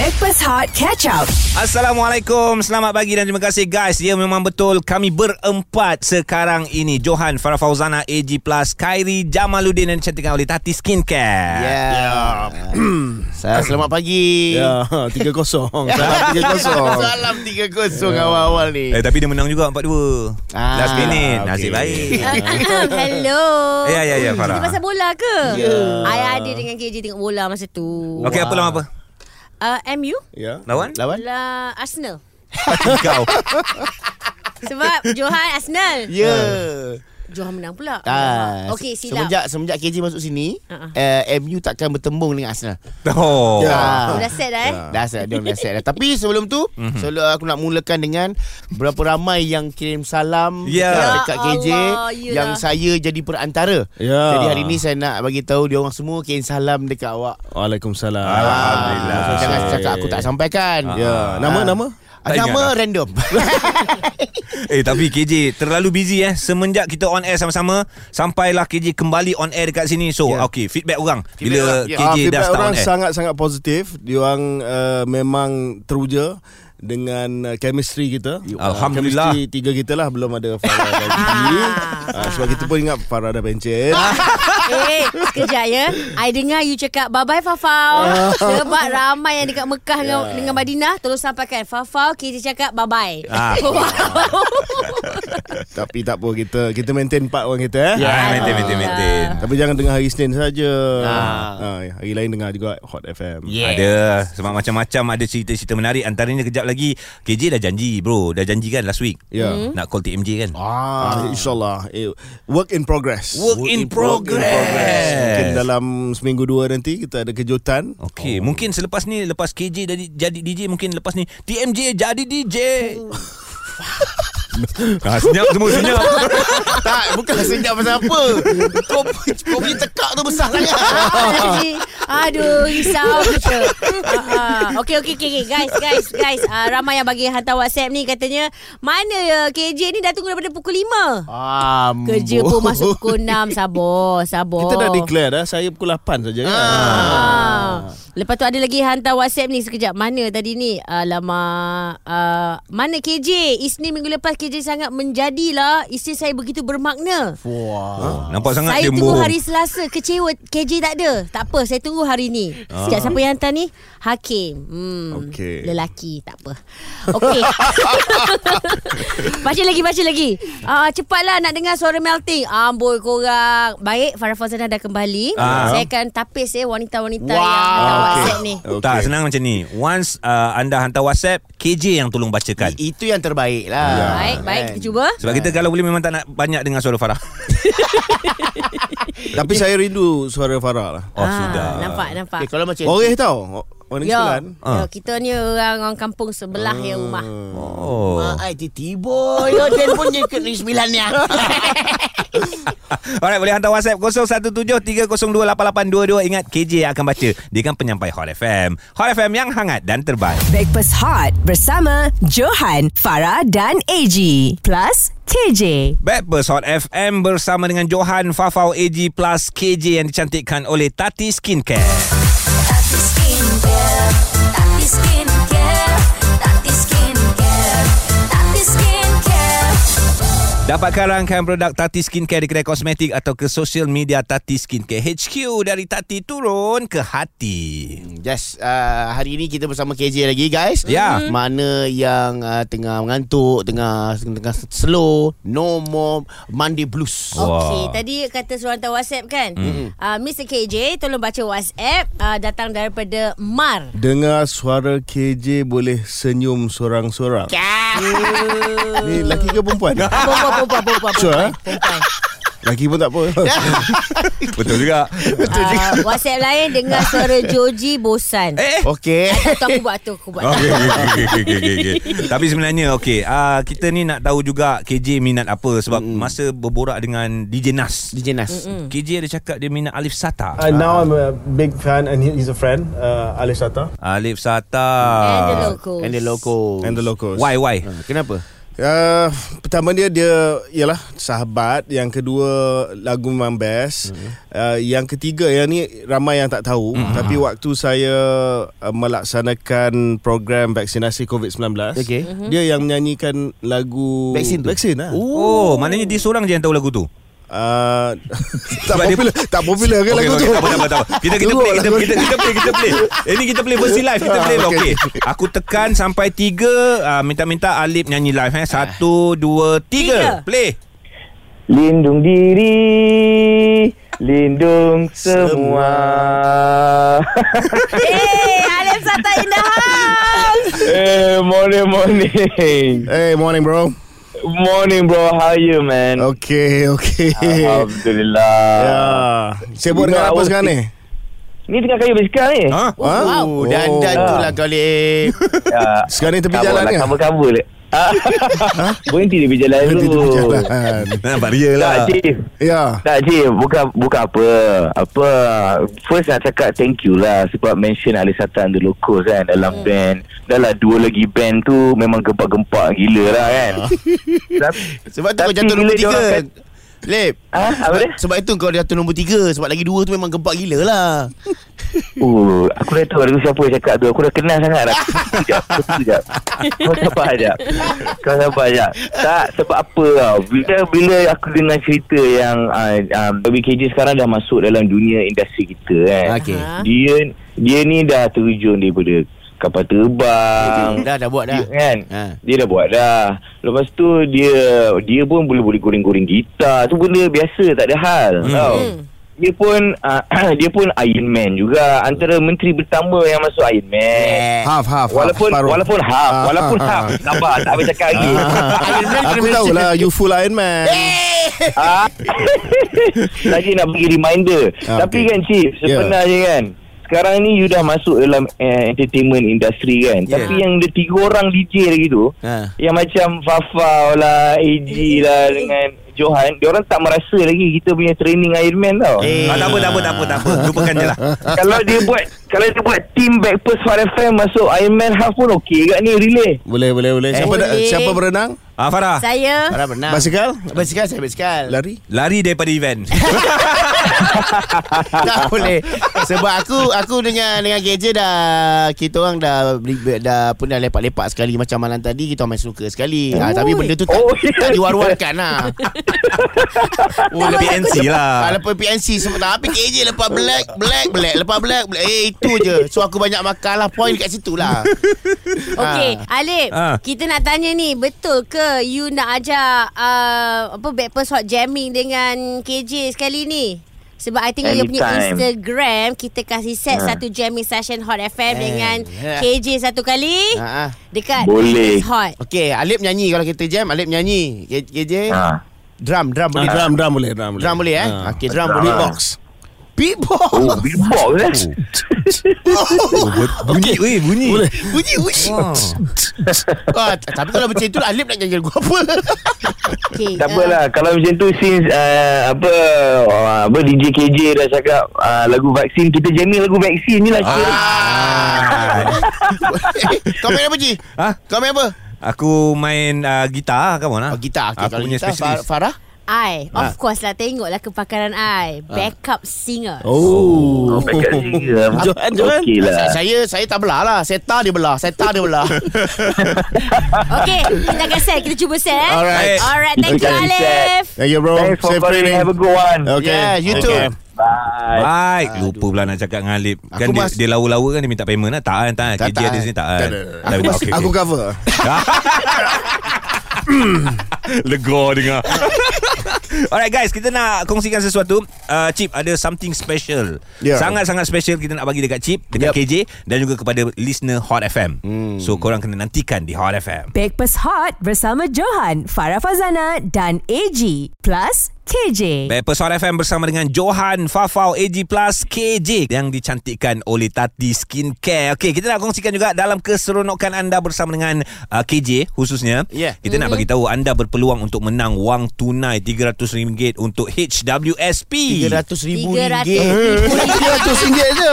Backpass Hot Catch Up. Assalamualaikum Selamat pagi dan terima kasih guys Ya memang betul Kami berempat sekarang ini Johan Farah Fauzana AG Plus Khairi Jamaluddin Dan dicantikkan oleh Tati Skincare Ya. Saya selamat pagi. Ya, 3-0. Salam 3-0. Salam 3-0 awal-awal ni. Eh tapi dia menang juga 4-2 Ah, Last minute okey. Nasib baik Hello Ya ya ya Farah Ini pasal bola ke? Ya. I ada dengan KJ tengok bola masa tu Okey apa lawan apa uh, MU Ya. Lawan Lawan? lah Arsenal Kau Sebab Johan Arsenal Ya. Johan menang pula Ah, Okey silap Semenjak semenjak KJ masuk sini, Uh-uh. uh, MU takkan bertembung dengan Arsenal. Oh Ya. Dah set dah eh Dah set, dia dah set dah. Tapi sebelum tu, Mhm. sebelum aku nak mulakan dengan berapa ramai yang kirim salam Ya. dekat, Ya KJ Allah, yelah. yang saya jadi perantara. Ya. Jadi hari ni saya nak bagi tahu dia orang semua kirim salam dekat awak. Waalaikumsalam. Alhamdulillah. Ah, Jangan cakap aku tak sampaikan. Ya, nama Ah. nama? Tak Nama random. Eh tapi KJ terlalu busy eh Semenjak kita on air sama-sama Sampailah KJ kembali on air dekat sini So Ya. okay feedback orang Feedback Bila orang. KJ Ah, dah feedback start on orang air sangat-sangat positif. Diorang uh, memang teruja dengan uh, chemistry kita. Alhamdulillah. Chemistry tiga kita lah belum ada Farah dan Gigi. Ah, sebab kita pun ingat Farah dah pencet. Eh sekejap ya I dengar you cakap Bye-bye Fafau Sebab ramai yang dekat Mekah dengan, dengan Madinah Tolong sampaikan Fafau KJ cakap bye-bye Ah. Tapi tak apa kita kita maintain part orang kita eh. Ya, maintain, maintain, maintain. Tapi jangan dengar hari Senin saja. Ah. Ah, hari lain dengar juga Hot FM. Yes. Ada Sebab macam-macam Ada cerita-cerita menarik Antaranya kejap lagi KJ dah janji bro Dah janji kan last week Ya. Nak call TMJ kan Ah, InsyaAllah eh, Work in progress Work in progress. Mungkin dalam seminggu dua nanti Kita ada kejutan Okey, oh. mungkin selepas ni lepas KJ jadi jadi DJ mungkin lepas ni TMJ jadi DJ. ah, senyap semua senyap. tak, bukan senyap pasal apa. Kau, kau punya tekak tu besar sangat. Aduh risau kita uh, uh. Okay okay okay okay. Guys guys guys uh, Ramai yang bagi hantar whatsapp ni Katanya Mana ya KJ ni dah tunggu daripada pukul 5 Amboi. Kerja pun masuk pukul 6 Sabar Sabar Kita dah declare dah Saya pukul 8 saja kan? Ah. Lepas tu ada lagi hantar WhatsApp ni sekejap. Mana tadi ni? Alamak. Uh, mana KJ? Isnin minggu lepas KJ sangat menjadilah. Isteri saya begitu bermakna. Wah. Nampak sangat saya dia tunggu bohong. hari Selasa. Kecewa. KJ tak ada. Tak apa. Saya tunggu hari ni. Sekejap siapa yang hantar ni? Hakim. Hmm. Okey. Lelaki. Tak apa. Okey. baca lagi, baca lagi. Uh, cepatlah nak dengar suara melting. Amboi korang. Baik, Farah Fazana dah kembali. Ah. Saya akan tapis eh wanita-wanita Wow. yang Okey. WhatsApp ni. Okey. Tak senang macam ni. Once uh, anda hantar WhatsApp, KJ yang tolong bacakan. I- Itu yang terbaik lah. Ya. Baik, baik. Kita cuba. Sebab kita kalau boleh memang tak nak banyak dengar suara Farah. Tapi saya rindu suara Farah lah Oh sudah. Nampak, nampak. Okay, kalau macam Oreh tau Orang Ya, Sekolah ya, kita ni orang orang kampung sebelah ya rumah. Oh. Ah, ai tiba-tiba yo telefon je ke ni sembilan ni. Alright, boleh hantar WhatsApp 0173028822. Ingat KJ yang akan baca. Dia kan penyampai Hot FM. Hot FM yang hangat dan terbaik. Backpass Hot bersama Johan, Farah dan AG. Plus KJ. Backpers Hot FM bersama dengan Johan Fafau AG Plus KJ yang dicantikkan oleh Tati Skincare. Dapatkan rangkaian produk Tati Skincare di kedai kosmetik atau ke social media Tati Skincare HQ dari Tati turun ke hati. Just uh, hari ini kita bersama KJ lagi guys. Ya. Mana yang uh, tengah mengantuk, tengah tengah slow, no more Monday blues. Okey, Wah. tadi kata suruh hantar WhatsApp kan? Hmm. Uh, Mr. KJ, tolong baca WhatsApp uh, datang daripada Mar. Dengar suara KJ boleh senyum sorang-sorang Ni lelaki ke perempuan? Perempuan, perempuan, perempuan. Sure, eh? perempuan. Lelaki pun tak apa Betul juga. Uh, WhatsApp lain dengar suara Joji bosan. Eh. Okey. Tu aku buat tu, aku buat. Okey okey okey okey okey okey. Tapi sebenarnya okey, uh, kita ni nak tahu juga KJ minat apa sebab mm. masa berborak dengan DJ Nas. DJ Nas. KJ ada cakap dia minat Alif Sata. Uh, now I'm a big fan, and he, he's a friend, uh, Alif Sata. Alif Sata. And the locals. And the loco. And the locals Why why? Ah, Kenapa? Uh, pertama dia dia ialah sahabat, yang kedua lagu memang best. Mm-hmm. Uh, yang ketiga yang ni ramai yang tak tahu mm-hmm. tapi waktu saya uh, melaksanakan program vaksinasi COVID-19, Okey. Mhm. dia yang menyanyikan lagu Vaksin tu? Vaksin lah. Oh, maknanya dia seorang je yang tahu lagu tu. Uh, tak Sebab dia- popular tak popular ke Okey, lagu okey, tu? tak apa, tak apa, tak apa. Kita kita play, kita, kita, kita play, kita play. Ini kita play versi live, kita Ah, play. okey. Okey. Aku tekan sampai tiga, uh, minta-minta Alip nyanyi live eh. Satu, dua, tiga. Tiga. Play. Lindung diri, lindung semua. Eh, Alif Sata in the house. eh, morning, morning. Hey, morning bro. Morning, bro. How are you, man? Okay, okay. Alhamdulillah. Ya. Sibuk You know, dengan apa sekarang ni? Ni tengah kayu basikal ni. Ha? Oh, Wow, dan dan tu lah kau Lip. Ya. Sekarang ni tepi jalan lah, ke? Cover-cover le. Berhenti tepi jalan Berhenti dulu. jalan. Nampak real Tak, lah. Chief. Ya. Tak, Chief. Bukan, bukan apa. Apa. First nak cakap thank you lah. Sebab mention Ali Satan the Locals kan. Dalam band. Dah lah dua lagi band tu. Memang gempak-gempak gila lah kan. Tapi- Sebab tu kau jatuh nombor tiga. Lip. Ah, apa dia? Sebab itu kau jatuh nombor tiga. Sebab lagi dua tu memang gempak gila lah. Oh, aku dah tahu lagu siapa yang cakap tu. Aku dah kenal sangat dah. Sekejap, sekejap. Kau sabar sekejap. Kau sabar sekejap. Tak, sebab apa tau. Bila, bila aku dengar cerita yang uh, uh, BKJ sekarang dah masuk dalam dunia industri kita kan. Okey. Ha? Dia dia ni dah terjun daripada kapal terbang. Dah dah buat dah. Dia, kan? Ha. Dia dah buat dah. Lepas tu dia dia pun boleh boleh goreng-goreng gitar. Tu benda biasa, tak ada hal. Hmm. Tau. Dia pun uh, dia pun Iron Man juga antara menteri pertama yang masuk Iron Man. Half, half. Walaupun half, separuh. walaupun half, Ah, walaupun ah, half. ah. Sabar, tak boleh cakap lagi. Iron Man Aku tahu lah You full Iron Man Ah. Lagi nak bagi reminder. Ah, Tapi kan Chief, sebenarnya kan sekarang ni you dah masuk dalam uh, entertainment industry kan. Yeah. Tapi yang ada tiga orang DJ lagi tu Ha. yang macam Fafau lah, AG lah dengan Johan, dia orang tak merasa lagi kita punya training Iron Man tau. Eh. Ah, tak apa, tak apa, tak apa, tak apa. Lupakan je lah. kalau dia buat kalau dia buat team Backpast Hot FM masuk Iron Man half pun okey kat ni relay. Boleh, boleh, boleh Siapa, Boleh. dah- siapa berenang? Ah, Farah. Saya. Farah benar. Basikal? Basikal saya basikal. Lari? Lari daripada event. tak boleh sebab aku aku dengan dengan KJ dah kita orang dah beri- dah pun dah lepak-lepak sekali macam malam tadi kita orang main snooker sekali ha, tapi benda tu tak, Oh, tak ya. diwar-warkan lah Oh, PNC lah. Ah, lepas PNC semua Tapi KJ lepas black Black black Lepas black black Eh itu je So aku banyak makan lah Point kat situ lah Okey, Ah. Alip, Ah. kita nak tanya ni, betul ke you nak ajak uh, apa Backpast Hot Jamming dengan KJ sekali ni? Sebab I tengok you punya. Instagram Kita kasih set Ha. satu jamming session Hot FM Eh, Dengan ya. KJ satu kali ha, ah. Dekat Boleh. Hot Okay Alip nyanyi Kalau kita jam Alip nyanyi K- KJ Ha. Drum Drum boleh Ah, drum, drum boleh Drum boleh, Drum boleh eh Ah. Okay drum Drum. boleh Beatbox Beatbox Oh, beatbox eh. Bunyi, weh, bunyi. Boleh Bunyi bunyi ah, t- Tapi kalau macam itu Alip nak nyanyi lagu apa okay, Tak apalah Kalau macam tu Since uh, Apa uh, Apa DJ KJ dah cakap uh, Lagu vaksin Kita jamming lagu vaksin ni lah. Ah. Kau main apa Ji? Ha? Kau main apa? Aku main uh, gitar, kamu lah. Oh gitar okay, Aku Kalau punya gitar specialist. Far- Farah I Ah. Of course lah Tengoklah kepakaran I Backup singer Oh Oh, backup singer. Johan, Johan. Okey lah. Sa- Saya saya tak belah lah Seta dia belah Seta dia belah Okay Kita akan set Kita cuba set eh Alright. Alright Thank you Okay, Alif Thank you bro Thanks for Safe calling. Have a good one. Okay Yeah, you too. Okay. Bye. Baik Lupa pula nak cakap dengan Alip Kan Aku dia, mas- dia lawa-lawa kan Dia minta payment lah Tak kan tak, KJ tak. ada sini tak Tak kan. Tak ada. Aku, Okey, aku okey. cover Lega dengar Alright guys Kita nak kongsikan sesuatu uh, Chip ada something special Ya. Sangat-sangat special Kita nak bagi dekat Chip Dekat Yep. KJ Dan juga kepada listener Hot FM hmm. So korang kena nantikan Di Hot FM Backpass Hot bersama Johan, Farah Fazana dan AG plus KJ. Backpast Hot FM bersama dengan Johan Fafau AG Plus KJ yang dicantikkan oleh Tati Skincare. Okey, kita nak kongsikan juga dalam keseronokan anda bersama dengan uh, KJ khususnya. Yeah. Kita nak bagi tahu anda berpeluang untuk menang wang tunai RM300 untuk HWSP. RM300,000 RM300,000. ringgit. RM300 je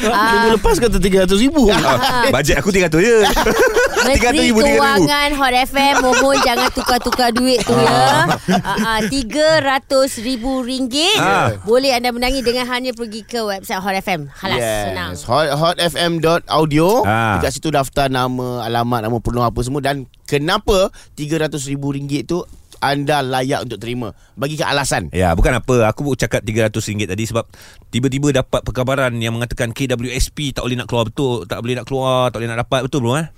Minggu lepas kata 300 ribu Ah, bajet aku 300 je. 300 Menteri ribu, 300 ribu. Kewangan Hot FM Mohon jangan tukar-tukar duit tu ya uh, RM300 ribu ringgit Ah. Boleh anda menangi Dengan hanya pergi ke website Hot FM Halas senang Yes. Hot, hotfm.audio Ah. Dekat situ daftar nama, alamat, nama penuh apa semua Dan kenapa RM300,000 tu anda layak untuk terima Bagi ke alasan Ya, bukan apa. Aku cakap RM300 tadi sebab tiba-tiba dapat perkabaran yang mengatakan KWSP tak boleh nak keluar betul, tak boleh nak keluar, tak boleh nak dapat betul bro eh?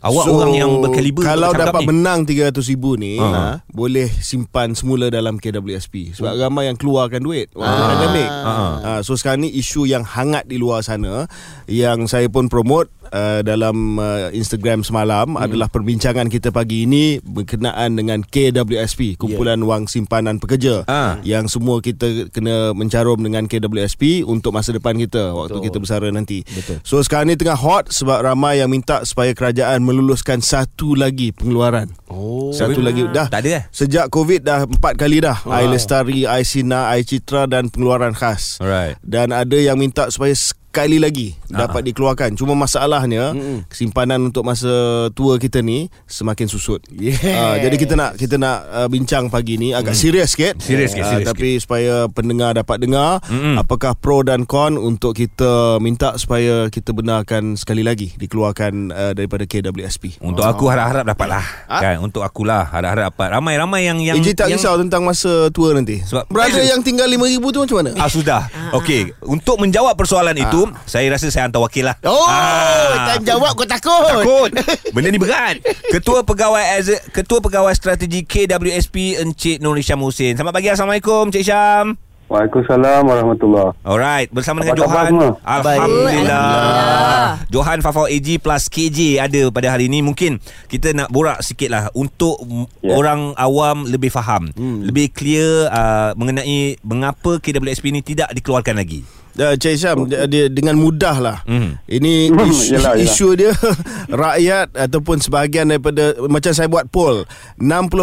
Awak So, orang yang berkaliber Kalau dapat ni. menang 300 ribu ni Ha. ha. Boleh simpan semula dalam KWSP Sebab ramai yang keluarkan duit Waktu pandemik Ha. ha. So sekarang ni isu yang hangat di luar sana Yang saya pun promote uh, Dalam uh, Instagram semalam hmm. Adalah perbincangan kita pagi ini Berkenaan dengan KWSP Kumpulan Wang Simpanan Pekerja Ha. Yang semua kita kena mencarum dengan KWSP Untuk masa depan kita Waktu kita bersara nanti Betul. So sekarang ni tengah hot Sebab ramai yang minta Supaya kerajaan meluluskan satu lagi pengeluaran Oh Satu lagi dah Tak ada eh? Sejak Covid dah empat kali dah Ah. Air Lestari, Air Sina, Air Citra dan pengeluaran khas Alright. Dan ada yang minta supaya sekali lagi Ah. dapat dikeluarkan Cuma masalahnya Mm-mm. Simpanan untuk masa tua kita ni Semakin susut Yes. Ah, Jadi kita nak kita nak uh, bincang pagi ni Agak serius sikit Hmm. Serius sikit, Ah, serius Tapi supaya pendengar dapat dengar Mm-mm. Apakah pro dan con Untuk kita minta supaya kita benarkan sekali lagi Dikeluarkan uh, daripada KWSP Untuk aku harap-harap dapatlah. Ah. Kan? Untuk akulah harap-harap dapat. Ramai-ramai yang yang Eji tak yang, risau tentang masa tua nanti Sebab- Berada yang tinggal RM5,000 tu macam mana? Ah sudah. Okey, untuk menjawab persoalan itu, saya rasa saya hantar wakil lah. Oh Ah. Time jawab kau takut Takut Benda ni berat Ketua Pegawai Exe- Ketua Pegawai Strategi KWSP Encik Nur Hisham Hussein Selamat pagi Assalamualaikum Encik Hisham Waalaikumsalam warahmatullahi Alright Bersama dengan Johan? Alhamdulillah Alhamdulillah. Johan Fafau AG plus KJ Ada pada hari ini Mungkin Kita nak borak sikit lah Untuk Ya. orang awam Lebih faham Hmm. Lebih clear uh, Mengenai Mengapa KWSP ni Tidak dikeluarkan lagi Uh, Cik Syam dia, dia dengan mudah lah Hmm. Ini isu, yelah, yelah. isu dia Rakyat Ataupun sebahagian daripada Macam saya buat poll 60%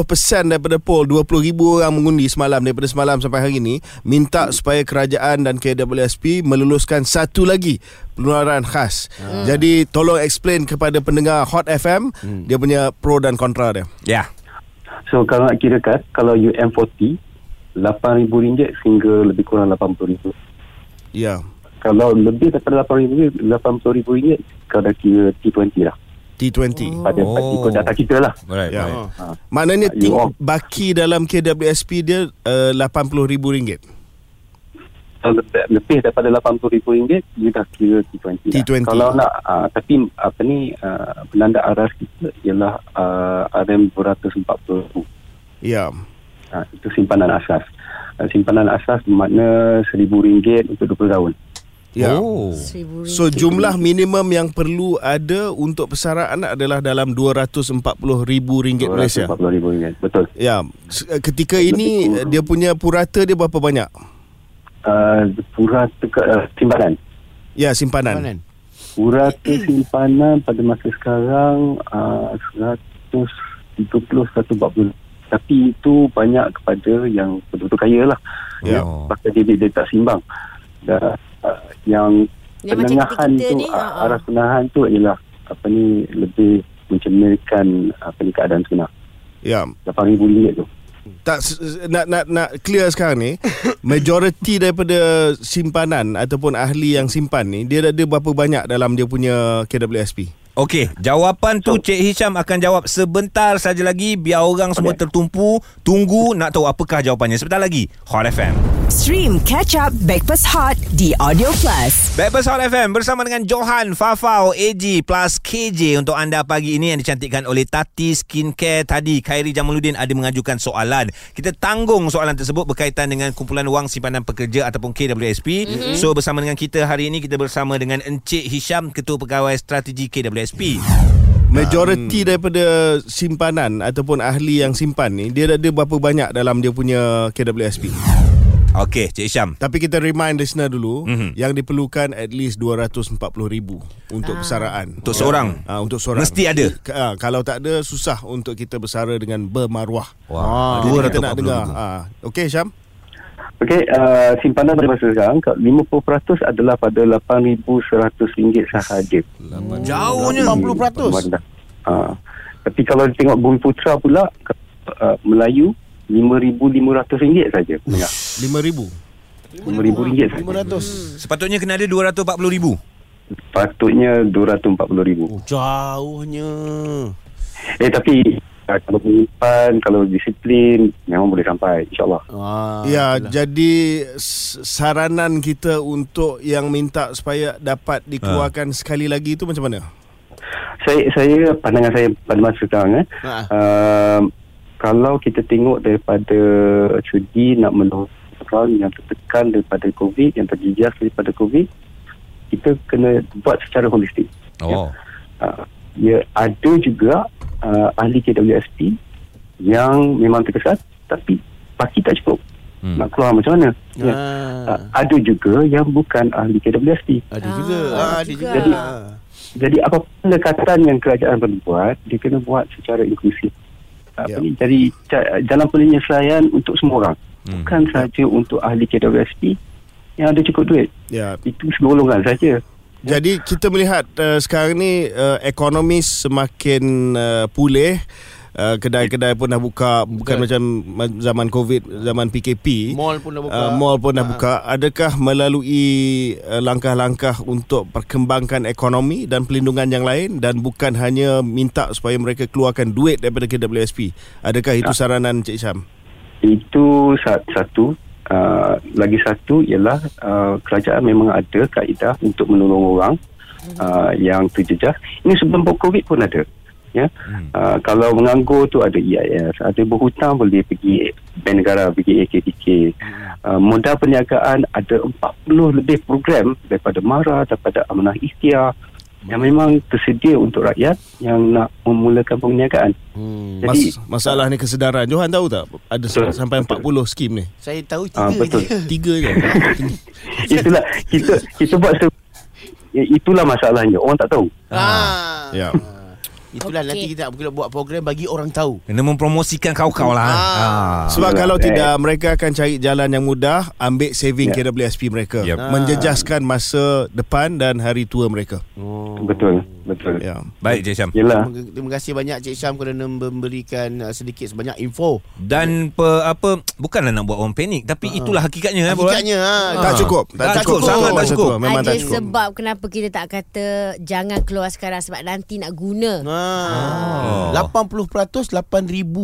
daripada poll 20 ribu orang mengundi semalam Daripada semalam sampai hari ini Minta supaya kerajaan dan KWSP Meluluskan satu lagi Pengeluaran khas Hmm. Jadi tolong explain kepada pendengar Hot FM Hmm. Dia punya pro dan kontra dia Ya So kalau nak kirakan Kalau UM40 RM8,000 sehingga lebih kurang RM80,000 Ya Kalau lebih daripada RM8,000 RM80,000 Kau dah kira T20 lah T20 Pada Oh. oh. ikut data kita lah Alright, Ya. alright. ha. Maknanya ting- baki dalam KWSP dia uh, RM80,000 Kalau lebih, lebih daripada RM80,000 You dah kira T20 T20. lah Kalau nak uh, Tapi apa ni uh, Penanda aras kita Ialah uh, RM240,000 Ya Ha, itu simpanan asas. Uh, simpanan asas bermakna RM1,000 untuk 20 tahun. Ya Oh RM1,000 So jumlah minimum yang perlu ada untuk persaraan adalah dalam RM240,000 Malaysia. RM240,000. Betul. Ya, eh, ketika ini eh, dia punya purata dia berapa banyak? Uh, purata uh, simpanan. Ya, simpanan. Kanan. Purata simpanan pada masa sekarang uh, 130-140. Tapi itu banyak kepada yang betul-betul kaya lah. Ya. Oh. Pasal dia, dia, dia tak simbang. Dan, uh, yang Yang macam penengahan tu ni, uh, ha, ha. arah penahan tu ialah apa ni lebih mencerminkan apa ni keadaan sebenar. Ya. RM8,000 tu. Tak nak nak nak clear sekarang ni, majoriti daripada simpanan ataupun ahli yang simpan ni dia ada berapa banyak dalam dia punya KWSP? Okey, jawapan tu Cik Hisham akan jawab sebentar saja lagi biar orang semua tertumpu tunggu nak tahu apakah jawapannya. Sebentar lagi Hot FM. Stream Catch Up Backpass Hot di Audio Plus. Backpast Hot FM bersama dengan Johan Fafau AG plus KJ untuk anda pagi ini yang dicantikkan oleh Tati Skincare. Tadi Khairi Jamaluddin ada mengajukan soalan. Kita tanggung soalan tersebut berkaitan dengan kumpulan wang simpanan pekerja ataupun KWSP. Mm-hmm. So bersama dengan kita hari ini kita bersama dengan Encik Hisham Ketua Pegawai Strategi KWSP. Majoriti daripada simpanan ataupun ahli yang simpan ni dia ada berapa banyak dalam dia punya KWSP? Okey, Cik Hisham. Tapi kita remind listener dulu Mhm. mm-hmm. yang diperlukan at least 240,000 untuk ah. persaraan. Untuk seorang. Ah untuk seorang. Mesti ada. Ah, kalau tak ada susah untuk kita bersara dengan bermaruah. Wah, Jadi kita 240,000. nak dengar. Ah okey Syam. Okey, uh, simpanan pada masa sekarang kalau 50% adalah pada RM8,100 sahaja. Jauhnya. 80%. Pemandah. Uh, tapi kalau tengok Bumi Putra pula uh, Melayu RM5,500 saja. Mendengar. RM5,000 RM5,000 saja. 500. Sepatutnya kena ada RM240,000. Patutnya RM240,000. Jauhnya. Eh tapi uh, kalau menyimpan, kalau disiplin memang boleh sampai insyaAllah. Ah, Ya, itulah. jadi saranan kita untuk yang minta supaya dapat dikeluarkan sekali lagi itu macam mana? Saya saya pandangan saya pada masa sekarang eh. Ha. Uh, kalau kita tengok daripada segi nak menolong orang yang tertekan daripada COVID, yang terjejas daripada COVID, kita kena buat secara holistik. Oh. Uh, ya ada juga uh, ahli KWSP yang memang terkesan tapi pasti tak cukup. Hmm. Nak keluar macam mana? Ya. Ah. Uh, ada juga yang bukan ahli KWSP. Ada Ah, juga. Ah, ada juga. Jadi, Jadi apa pendekatan yang kerajaan perlu buat, dia kena buat secara inklusif. Apa Ya. ni? Jadi jalan penyelesaian untuk semua orang. Hmm. Bukan sahaja untuk ahli KWSP yang ada cukup duit. Ya, Itu segolongan saja. Jadi kita melihat uh, sekarang ni uh, ekonomi semakin uh, pulih. Uh, kedai-kedai pun dah buka bukan Betul. macam ma- zaman Covid, zaman PKP. Mall pun dah buka. Uh, mall pun dah Ah. buka. Adakah melalui uh, langkah-langkah untuk perkembangkan ekonomi dan pelindungan yang lain dan bukan hanya minta supaya mereka keluarkan duit daripada KWSP? Adakah itu saranan Cik Syam? Itu sa- satu. Uh, lagi satu ialah uh, kerajaan memang ada kaedah untuk menolong orang uh, yang terjejas. Ini sebelum COVID pun ada. Ya. Uh, kalau menganggur tu ada EIS, ada berhutang boleh pergi bank negara, pergi AKTK. Uh, modal perniagaan ada 40 lebih program daripada MARA, daripada Amanah Ikhtiar yang memang tersedia untuk rakyat yang nak memulakan perniagaan. Hmm. Jadi Mas, masalah ni kesedaran. Johan tahu tak? Ada Betul. sampai 40 skim ni. Saya tahu tiga Ah, betul. je. Tiga je. itulah kita kita buat se- itulah masalahnya orang tak tahu Ah. Ya. Itulah Okey. nanti kita nak buat program bagi orang tahu. Kena mempromosikan kau-kau lah. Ah. Ah. Sebab Betul. kalau Eh. tidak mereka akan cari jalan yang mudah ambil saving Ya. KWSP mereka Yep. menjejaskan masa depan dan hari tua mereka. Oh. betul betul Ya. Baik Cik Syam. yalah Terima- kasih banyak Cik Syam kerana memberikan uh, sedikit sebanyak info. Dan pe, apa bukanlah nak buat orang panik tapi itulah hakikatnya eh. Hakikatnya ha, Tak cukup, Tak cukup, sangat tak cukup. Memang ada tak cukup. sebab kenapa kita tak kata jangan keluar sekarang sebab nanti nak guna. Ha. Oh. 80% 8000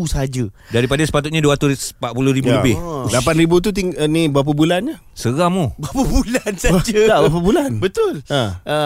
saja. Daripada sepatutnya 240,000 Ya. lebih. 8,000 tu ting- uh, ni berapa bulannya? Seram tu. Berapa bulan saja? Tak berapa bulan? Betul. Ha, Ha.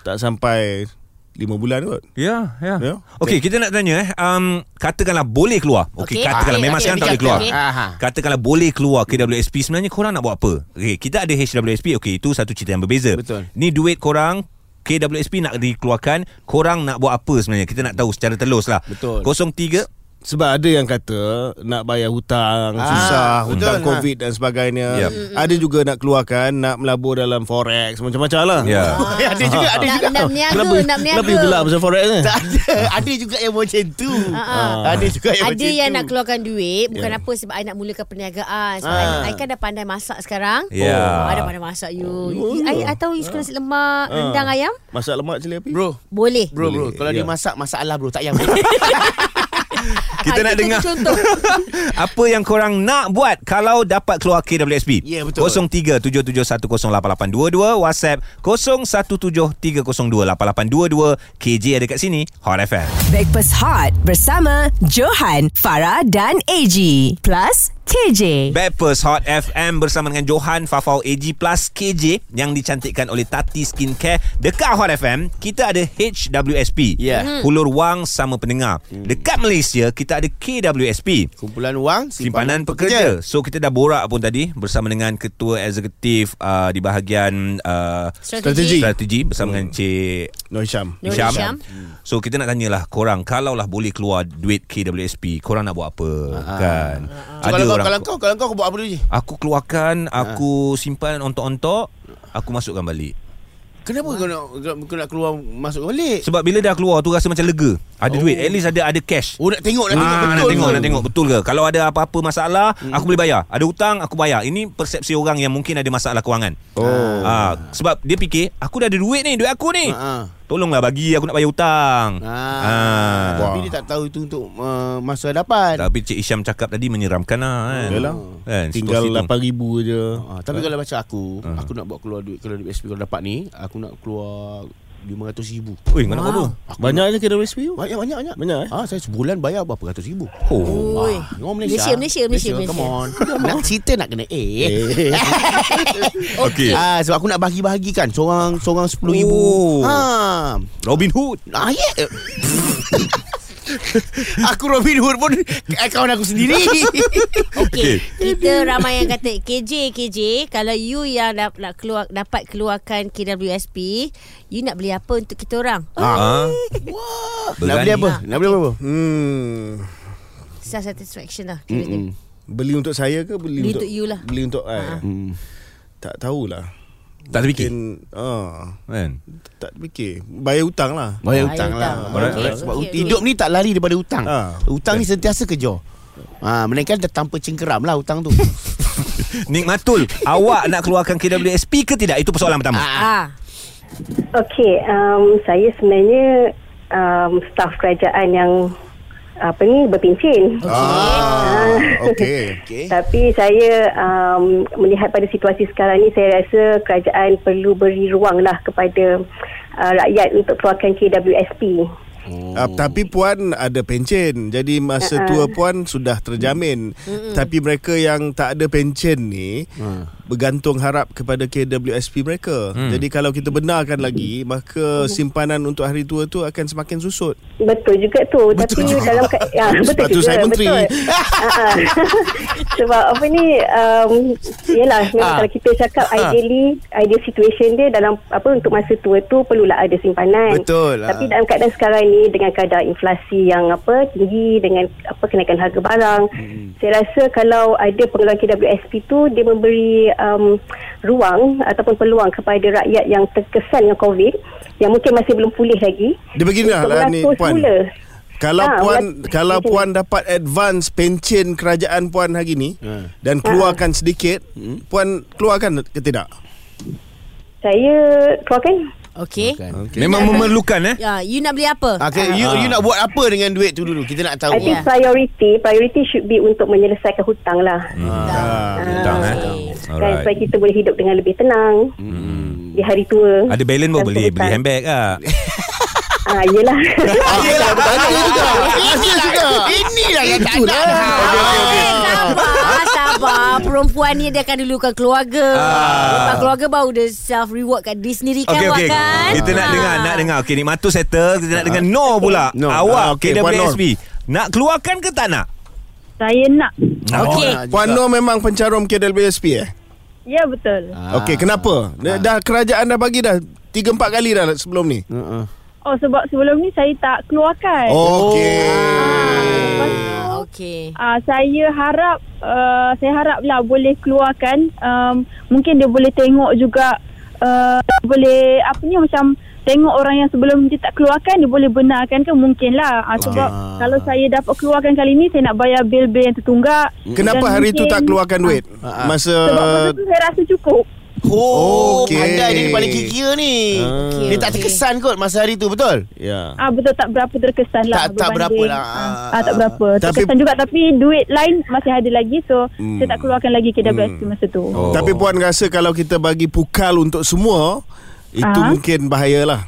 tak sampai 5 bulan kot. Ya, ya. Ya. Okey, kita nak tanya eh, um, katakanlah boleh keluar. Okey, Okey. katakanlah Okey, memang okey, sekarang tak okey, boleh keluar. okey. Aha. Katakanlah boleh keluar KWSP sebenarnya korang nak buat apa? Okey, kita ada HWSP. Okey, itu satu cerita yang berbeza. Betul. Ni duit korang KWSP nak dikeluarkan, korang nak buat apa sebenarnya? Kita nak tahu secara telus lah. Betul. 03 Sebab ada yang kata nak bayar hutang, Ah, susah, betul. hutang Ha. COVID dan sebagainya. Yep. Ada juga nak keluarkan, nak melabur dalam forex, macam-macam lah. Ya. ada juga, ada juga. nak berniaga, Kenapa, nak berniaga. kenapa you gelap pasal forex ni? Tak ada. Ada juga yang macam tu. Ah. Ada juga yang Ada macam yang tu. nak keluarkan duit Bukan apa sebab I nak mulakan perniagaan Sebab Ah. I, I kan dah pandai masak sekarang Ya. oh, I dah pandai masak you Oh. I, I tahu you suka nasi lemak Rendang ayam Masak lemak cili api? Bro, Boleh bro, bro. Kalau ya. dia masak, masalah bro. Tak payah. Kita Ah, nak dengar Contoh apa yang korang nak buat kalau dapat keluar KWSP. Ya, betul. 0377108822 WhatsApp 0173028822 KJ ada kat sini Hot FM. Breakfast Hot bersama Johan, Farah dan AG. Plus KJ. Breakfast Hot FM bersama dengan Johan Fafau AG plus KJ yang dicantikkan oleh Tati Skincare. Dekat Hot FM, kita ada HWSP. Ya. Hmm. Hulur wang sama pendengar. Dekat Malaysia, kita ada KWSP. Kumpulan wang, Simpanan pekerja. So kita dah borak pun tadi bersama dengan ketua eksekutif uh, di bahagian uh, Strategi strategi bersama dengan Cik No Hisham. Nur Hisham. Hisham. So kita nak tanyalah korang kalaulah boleh keluar duit KWSP, korang nak buat apa? Kan. So, kalau, kau, kalau kau kalau kau kau buat apa dulu je? Aku keluarkan, aku simpan ontok-ontok, aku masukkan balik. Kenapa kau nak kau nak keluar masuk balik? Sebab bila dah keluar tu rasa macam lega. Ada oh. duit, at least ada ada cash. Oh nak tengok nak tengok Ah, betul. nak tengok, ke? nak tengok betul ke? Kalau ada apa-apa masalah, aku boleh bayar. Ada hutang, aku bayar. Ini persepsi orang yang mungkin ada masalah kewangan. Oh. Ah, sebab dia fikir, aku dah ada duit ni, duit aku ni. Ha. Ah. Tolonglah bagi aku nak bayar hutang. Ah. Ah. Tapi dia tak tahu itu untuk uh, masa hadapan. Tapi Cik Isyam cakap tadi menyeramkan lah kan. Yalah. Kan, Tinggal situasi tu. 8,000 je. Ah, tapi kalau macam aku, aku nak buat keluar duit kalau duit SP kalau dapat ni, aku nak keluar 500 ribu. Ui, kau nak buat apa? Banyak je KWSP tu? Banyak banyak banyak. Banyak eh? Ah, saya sebulan bayar berapa ratus ribu. Oh. Oi. Ngomong Malaysia. Malaysia, Malaysia, Malaysia, Come on. Malaysia. nak cerita nak kena eh. Okey. Ah, sebab aku nak bahagi-bahagikan seorang seorang 10 ribu. Oh. Ha. Robin Hood. Ah, yeah. aku Robin Hood pun kawan aku sendiri. Okey. Kita ramai yang kata KJ KJ kalau you yang nak, nak keluar dapat keluarkan KWSP, you nak beli apa untuk kita orang? Ah. nak beli apa? Nak beli apa? Hmm. Self satisfaction lah kira. Mm-mm. Beli untuk saya ke beli, Beli untuk, untuk you lah. Beli untuk saya. Hmm. Tak tahulah. Tak terfikir. Mungkin ah, Kan? tak fikir. Bayar hutang lah. Bayar Bayar hutang lah. hutang. Alright, Okey, alright. Sebab okey, hidup ni tak lari daripada hutang. Ah. Hutang ni sentiasa kejar. Ha, melainkan dia tanpa cengkeram lah hutang tu. Nikmatul, awak nak keluarkan KWSP ke tidak? Itu persoalan pertama. Ah. Okey, um, saya sebenarnya um, staf kerajaan yang apa ni berpencin. Ah, okey. Okey. Tapi saya um, melihat pada situasi sekarang ni saya rasa kerajaan perlu beri ruang lah kepada uh, rakyat untuk keluarkan KWSP. Uh, tapi puan ada pencen. Jadi masa Uh-uh. tua puan sudah terjamin. Tapi mereka yang tak ada pencen ni bergantung harap kepada KWSP mereka. Hmm. Jadi kalau kita benarkan lagi, maka simpanan untuk hari tua tu akan semakin susut. Betul juga tu Betul tapi juga. dalam ke- ya, betul Sebab tu juga saya menteri. betul. Ah, ah. Sebab apa ni um, yalah memang Ah. kalau kita cakap ideally ideal situation dia dalam apa untuk masa tua tu perlulah ada simpanan. Betul, Tapi ah. dalam keadaan sekarang ni dengan kadar inflasi yang apa tinggi dengan apa kenaikan harga barang Hmm. saya rasa kalau ada pengeluaran KWSP tu dia memberi um, ruang ataupun peluang kepada rakyat yang terkesan dengan COVID yang mungkin masih belum pulih lagi Dia beginilah lah ni puan. semula. Kalau Ah, puan mat- kalau macam puan dapat advance pencen kerajaan puan hari ni Ha. dan keluarkan sedikit, puan keluarkan ke tidak? Saya keluarkan Okey. Bukan. Memang memerlukan eh? Ya, you nak beli apa? Okay, you, you nak buat apa dengan duit tu dulu? Kita nak tahu. I think Ya. priority Priority should be Untuk menyelesaikan hutang lah Ah, hutang eh. Kan Alright. supaya kita boleh hidup Dengan lebih tenang Hmm. Di hari tua Ada balance pun beli beli hutang. handbag ah. Ah, Yelah Ah, yelah, betul juga. Inilah, inilah yang tak ada. Eh, sabar, sabar. Perempuan ni dia akan dulukan keluarga. Ah. Lepas keluarga baru dia self reward kat diri sendiri kan, Okey awak okey. kan? Kita nak Ah. dengar, nak dengar. Okey, nikmatu settle. Kita nak dengar no pula. No. Awak Ah, okey, Puan KWSP nak keluarkan ke tak nak? Saya nak. Okey. nak Puan. Nur memang pencarum KWSP eh? Ya betul. Ah. Okey, kenapa? Dah, dah kerajaan dah bagi dah 3 4 kali dah sebelum ni. Uh-uh. Oh sebab sebelum ni saya tak keluarkan. Okey. Tu Ah, Okey. uh, saya harap uh, saya haraplah boleh keluarkan um, mungkin dia boleh tengok juga uh, boleh apa ni macam tengok orang yang sebelum dia tak keluarkan dia boleh benarkan ke mungkin lah uh, sebab Ah. kalau saya dapat keluarkan kali ni saya nak bayar bil-bil yang tertunggak Kenapa hari tu tak keluarkan duit? Ah, ah. Masa sebab masa tu saya rasa cukup Oh, Okey. pandai dia ni paling kikir ni. Ah. Dia tak terkesan kot masa hari tu, betul? Ya. Ah betul tak berapa terkesan lah Tak- tak berapa lah. Ah, ah, tak berapa. Tapi- Terkesan juga tapi duit lain masih ada lagi so Hmm. saya tak keluarkan lagi KWSP masa tu. Oh. Tapi puan rasa kalau kita bagi pukal untuk semua, itu Ah. mungkin bahayalah.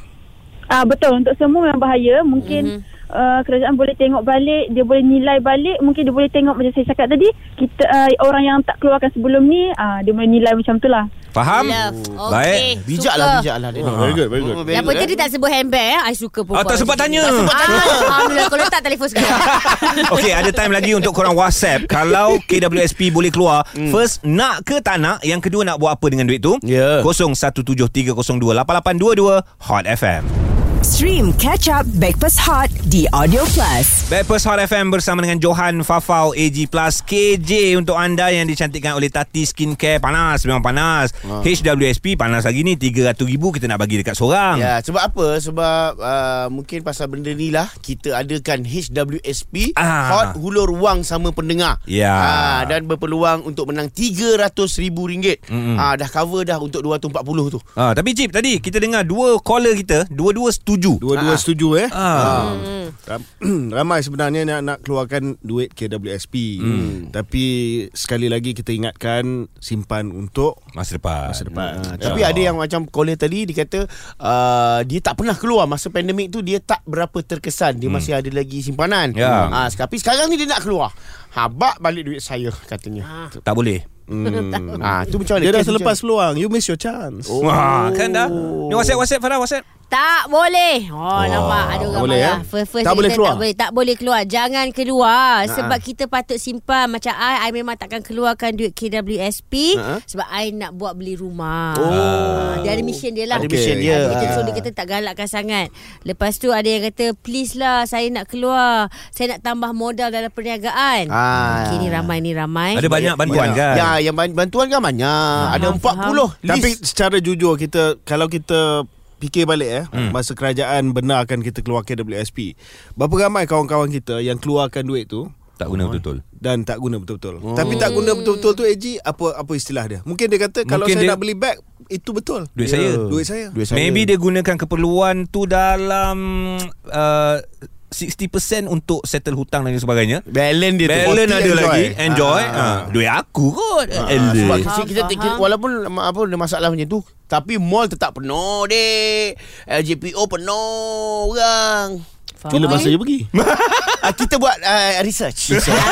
Ah betul untuk semua memang bahaya. Mungkin uh, kerajaan boleh tengok balik, dia boleh nilai balik, mungkin dia boleh tengok macam saya cakap tadi, kita uh, orang yang tak keluarkan sebelum ni, ah dia boleh nilai macam tu lah. Faham? Love. Baik. Okey. Bijak suka. lah, bijak lah dia ni. very good, very good. Oh, very Yang good, penting eh. dia tak sebut handbag eh. I suka perempuan. Ah, tak sempat tanya. Tak sempat tanya. Alhamdulillah kau letak telefon sekarang. Okey, ada time lagi untuk korang WhatsApp. Kalau KWSP boleh keluar, first nak ke tak nak? Yang kedua nak buat apa dengan duit tu? Ya. 0173028822 Hot FM. Stream Catch Up Backpass Hot di Audio Plus. Backpast Hot FM bersama dengan Johan Fafau AG Plus KJ untuk anda yang dicantikkan oleh Tati Skincare panas memang panas. Ah. HWSP panas lagi ni 300,000 kita nak bagi dekat seorang. Ya, sebab apa? Sebab uh, mungkin pasal benda ni lah kita adakan HWSP Ah. Hot Hulur Wang sama pendengar. Ya. Ah, dan berpeluang untuk menang RM300,000. Mm-mm. Ah, dah cover dah untuk 240 tu. Ah, tapi Cip tadi kita dengar dua caller kita, dua-dua setuju. Dua-dua Ah. setuju eh. Ah. Ram, ramai sebenarnya nak nak keluarkan duit KWSP. Hmm. Tapi sekali lagi kita ingatkan simpan untuk Masa depan. masa depan. Ah, tapi ada yang macam caller tadi dia kata uh, dia tak pernah keluar masa pandemik tu dia tak berapa terkesan dia masih ada lagi simpanan. Ya. Ah, tapi sekarang ni dia nak keluar. Habak balik duit saya katanya. Tak boleh. Hmm. ah, tu macam mana? Dia dah selepas peluang. You miss your chance. Oh. Wah, kan dah. Ni WhatsApp WhatsApp Farah WhatsApp. Tak boleh. Oh, nampak ada orang boleh, marah. eh? First, first Tak boleh keluar? Tak boleh, tak boleh keluar. Jangan keluar sebab kita patut simpan macam I I memang takkan keluarkan duit KWSP Ha? sebab I nak buat beli rumah. Oh. Ah, dia ada mission dia lah. Ada mission dia. Dia kata, so Ah. dia kata tak galakkan sangat. Lepas tu ada yang kata please lah saya nak keluar. Saya nak tambah modal dalam perniagaan. Ah. Okay, ni ramai ni ramai. Ada banyak bantuan kan? Ya, yang ban- bantuan kan banyak. Ada 40 list. Tapi secara jujur kita kalau kita fikir balik eh Hmm. masa kerajaan benarkan kita keluar KWSP. Berapa ramai kawan-kawan kita yang keluarkan duit tu Tak guna betul-betul. dan tak guna betul-betul. Oh. Tapi tak guna betul-betul tu AG apa apa istilah dia? Mungkin dia kata kalau Mungkin saya dia- nak beli beg itu betul. Duit saya. Duit saya. Duit saya. Maybe dia gunakan keperluan tu dalam uh, 60% untuk settle hutang dan sebagainya. balance dia tu. Balance 40 ada enjoy. lagi Enjoy Ah. ah. Duit aku kot Ah, Alah. sebab Faham, kita, kita, kita faham. walaupun apa ada masalah macam tu tapi mall tetap penuh dek LJPO penuh orang Bila masa you pergi? ah, kita buat uh, research, research.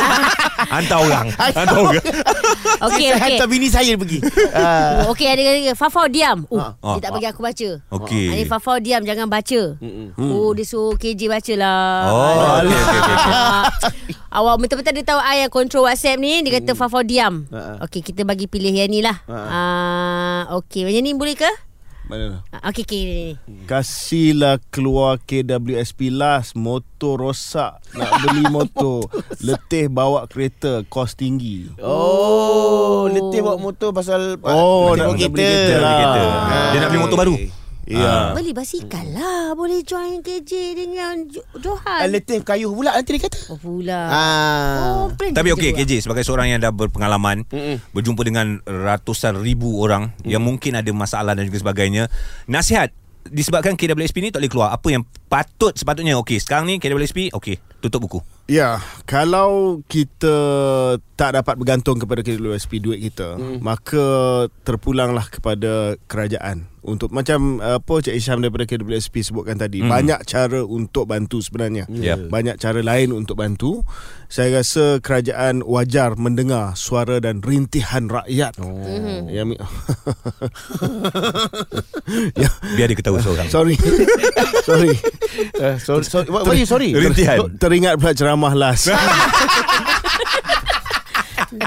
Hantar orang Hantar orang Okey saya okey. hantar bini saya pergi Ah. Oh, Okey ada kata Fafau diam. Oh, Ah. dia tak bagi aku baca. Okey. Ah, ni Fafau diam jangan baca. Oh dia suruh KJ baca lah. Oh okay, okay, okay, okay. Ah, Awak betul-betul dia tahu I yang control WhatsApp ni Dia kata Fafau diam Ha-ha. Okey kita bagi pilih yang ni lah Ah, Okey macam ni boleh ke? Mana? Ah, Okey okey. Kasihlah keluar KWSP last Motor rosak. Nak beli motor. Letih bawa kereta Kos tinggi. Oh letih bawa motor pasal Oh, nak beli kereta. lah. Dia nak beli motor baru Ya Beli basikal lah Boleh join KJ dengan Jo- Johan letih kayuh pula nanti dia kata Oh pula ah. Oh Tapi okey KJ sebagai seorang yang dah berpengalaman Mm-mm. berjumpa dengan ratusan ribu orang yang mungkin ada masalah dan juga sebagainya. Nasihat disebabkan KWSP ni tak boleh keluar. Apa yang patut sepatutnya okey sekarang ni KWSP okey tutup buku. Ya, kalau kita tak dapat bergantung kepada KWSP duit kita, hmm. maka terpulanglah kepada kerajaan untuk macam apa Cik Isyam daripada KWSP sebutkan tadi, Hmm. hmm. banyak cara untuk bantu sebenarnya. Yep. Banyak cara lain untuk bantu. Saya rasa kerajaan wajar mendengar suara dan rintihan rakyat. Oh. Yang mi- ya, Biar dia ketawa seorang. sorry. sorry. uh, sorry, sorry. Why, why you sorry Rintihan. Ter- Teringat pula ceramah last.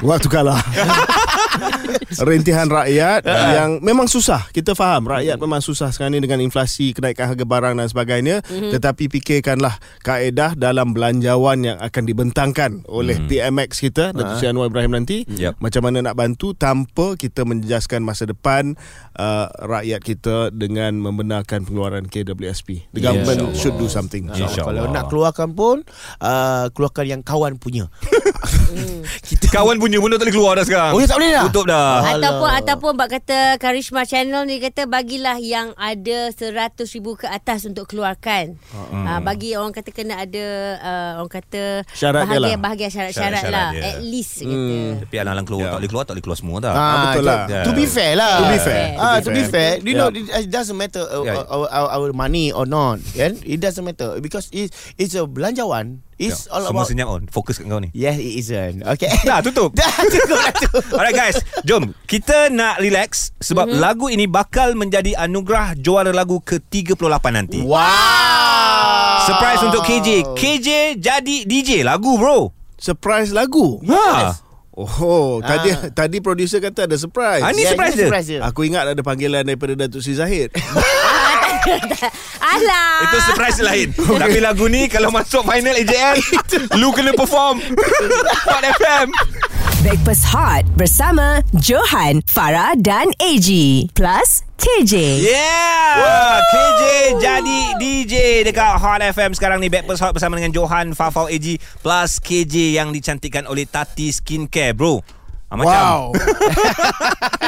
Waktu kalah. Rintihan rakyat yang memang susah. Kita faham rakyat memang susah sekarang ni dengan inflasi, kenaikan harga barang dan sebagainya. Tetapi fikirkanlah kaedah dalam belanjawan yang akan dibentangkan oleh PMX kita Datuk Seri Anwar Ibrahim nanti. Yep. Macam mana nak bantu tanpa kita menjejaskan masa depan uh, rakyat kita dengan membenarkan pengeluaran KWSP. The government InsyaAllah. should do something. Kalau nak keluarkan pun uh, Keluarkan yang kawan punya Kita kawan punya pun dah tak boleh keluar dah sekarang. Oh, ya tak boleh dah? Tutup dah. Ataupun ataupun bak kata Karishma Channel ni kata bagilah yang ada 100 ribu ke atas untuk keluarkan. Uh, uh, bagi orang kata kena ada uh, orang kata Syarat dia bahagian lah. bahagian syarat-syarat Syarat-syarat lah dia. at least kata. Tapi alang-alang keluar Ya. tak boleh keluar tak boleh keluar semua dah. Ah, betul to- lah. To be fair lah. To be fair. Ah, To to be fair. fair. You know, Yeah. it doesn't matter uh, Yeah. our, our, our money or not. Kan? It doesn't matter because it's it's a belanjawan. It's Ya, all Semua about. senyap on. Fokus kat kau ni. Yes, it isn't. Okay. Dah tutup. Dah cukup dah. Alright guys, jom kita nak relax sebab mm-hmm. lagu ini bakal menjadi anugerah juara lagu ke-38 nanti. Wow. Surprise untuk KJ. KJ jadi DJ lagu bro. Surprise lagu. Ha. Oh, tadi tadi producer kata ada surprise. Ah, ni Ya, surprise ini dia. surprise dia. Aku ingat ada panggilan daripada Datuk Sri Zahid. Alah. Itu surprise lain Tapi lagu ni Kalau masuk final AJL Lu kena perform Hot FM Breakfast Hot bersama Johan, Farah dan AG. Plus KJ. Yeah KJ jadi DJ Dekat Hot FM Sekarang ni Breakfast Hot Bersama dengan Johan Fafau AG Plus KJ Yang dicantikkan oleh Tati Skincare Bro ah, Macam wow.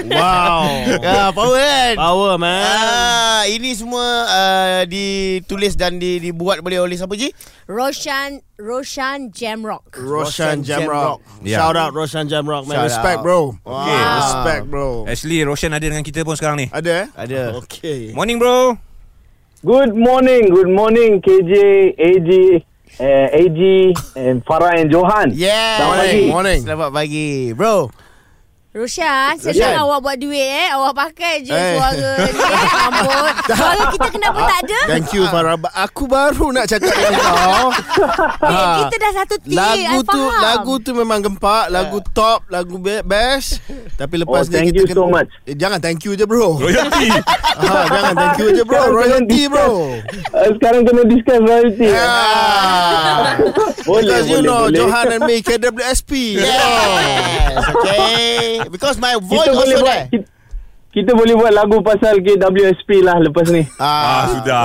Ah, power kan? Power man. Ah, ini semua uh, ditulis dan di, dibuat boleh oleh siapa Ji? Roshan Roshan Jamrock. Roshan Jamrock. Yeah. Shout out Roshan Jamrock man. Shout Respect out. bro. Okay. Respect bro. Actually Roshan ada dengan kita pun sekarang ni Ada eh? Ada. Okay. Morning bro Good morning, good morning KJ, AJ, uh, AG and Farah and Johan. Yeah. Selamat pagi. Morning. Selamat pagi. Bro. Roshan, Roshan. sedang awak buat duit eh. Awak pakai je Eh. suara ni. Eh. Ampun. Suara kita kenapa tak ada? Thank you Farah. Aku baru nak cakap dengan kau. Eh, kita dah satu tim. Lagu I tu faham. lagu tu memang gempak, lagu top, lagu be- best. Tapi lepas Oh, ni thank kita you so much. Eh, jangan thank you je bro. Royalty ha, jangan thank you je bro. Sekarang Royalty kena bro. Uh, sekarang kena discuss royalty. Ah. boleh, Because you boleh, know boleh. Johan and me KWSP. Yes. Okay. Because my voice Kita boleh also buat there. kita, kita boleh buat lagu pasal KWSP lah lepas ni. Ah, sudah.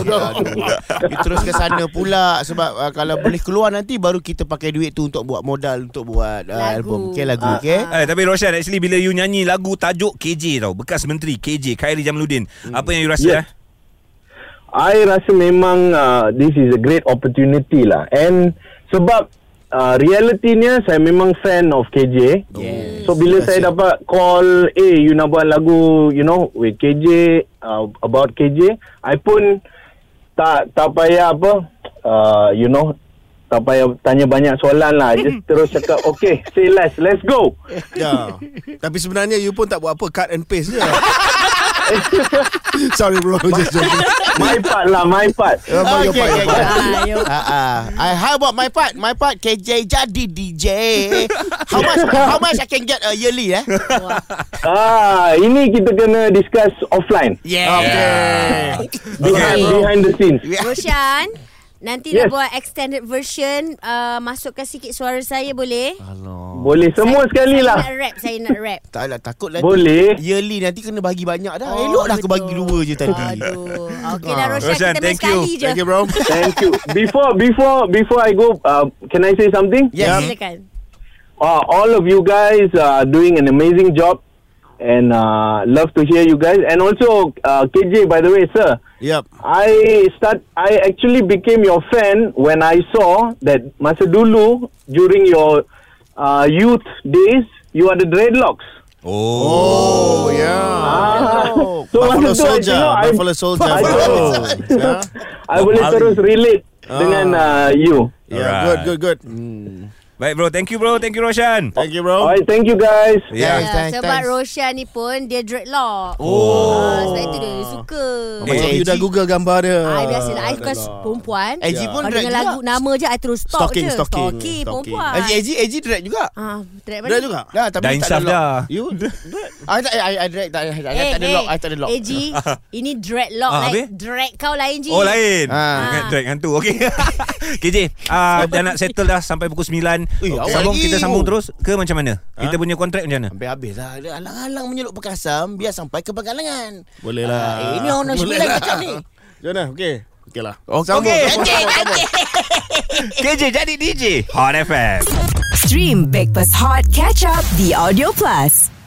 Kita terus ke sana pula sebab uh, kalau boleh keluar nanti baru kita pakai duit tu untuk buat modal untuk buat uh, Lagu. album. Okay lagu okay. Eh, tapi Roshan actually bila you nyanyi lagu tajuk KJ tau bekas menteri KJ Khairi Jamaluddin apa yang you rasa Yes. eh I rasa memang uh, this is a great opportunity lah. And sebab uh, realitinya saya memang fan of KJ. Yes. So bila saya dapat call, eh you nak buat lagu, you know, with KJ, uh, about KJ, I pun tak tak payah apa, uh, you know, tak payah tanya banyak soalan lah. Just terus cakap, okay, say less, let's go. Ya. Tapi sebenarnya you pun tak buat apa cut and paste je. Sorry bro, just joking. My part lah, my part. Oh, my Okay, God, okay, my God. okay. Ah, ah. I how about my part? My part KJ jadi DJ. How much how much I can get a yearly eh? Ah, ini kita kena discuss offline. Yeah. Okay. Behind, Okay. behind the scenes. Roshan, nanti Yes. nak buat extended version. Uh, masukkan sikit suara saya boleh? Boleh semua sekali saya lah. nak rap, saya nak rap. Tak lah takut nanti Boleh. Yearly nanti kena bagi banyak dah. Oh, Elok dah aku bagi dua je tadi. Aduh. Okey lah Roshan, Roshan, kita thank you. sekali je. Thank you bro. Thank you. Before before before I go, uh, can I say something? Yes. Silakan. Uh, all of you guys are doing an amazing job, and uh, love to hear you guys. And also, uh, KJ, by the way, sir, Yep. I start. I actually became your fan when I saw that masa dulu during your uh, youth days, you are the dreadlocks. oh, Oh yeah. Ah. So Buffalo Soldier, you know, Buffalo Soldier. I, bro. Yeah. I boleh Bob terus relate Ah. dengan uh, you. Yeah, Alright. good, good, good. Baik bro thank you bro thank you Roshan Thank you, bro. Alright, thank you guys. yeah. Thanks, thanks, sebab thanks. Roshan ni pun dia dreadlock. Oh. Ah, sebab itu dia suka. Macam Eh, you dah google gambar dia. I biasalah I suka perempuan. AG pun Kalau dread dengan juga. lagu nama je I terus stalk Stalking, je. stalking. Stalking Stalking. perempuan. AG AG AG dread juga. Ah, dread mana? Dread juga. Dah tapi dah tak insaf ada lock. dah You I tak I I dread tak I Eh, tak ada eh, lock I tak ada lock. AG, ini dreadlock Ah, habis? Dread kau lain je. Oh lain Ah. Ingat drag hantu Okay KJ uh, Dah nak settle dah Sampai pukul 9 Ui, awak Sambung lagi. Kita sambung terus Ke macam mana Kita punya kontrak macam mana Habis-habis lah Dia Alang-alang menyeluk perkasam Biar sampai ke Penggalangan Boleh lah. Ah, eh, ini orang sembilan lah. macam ni. Macam mana? Okey. Okey lah. Okey Anjing Anjing KJ jadi DJ Hot FM Stream Breakfast Hot Catch Up The Audio Plus.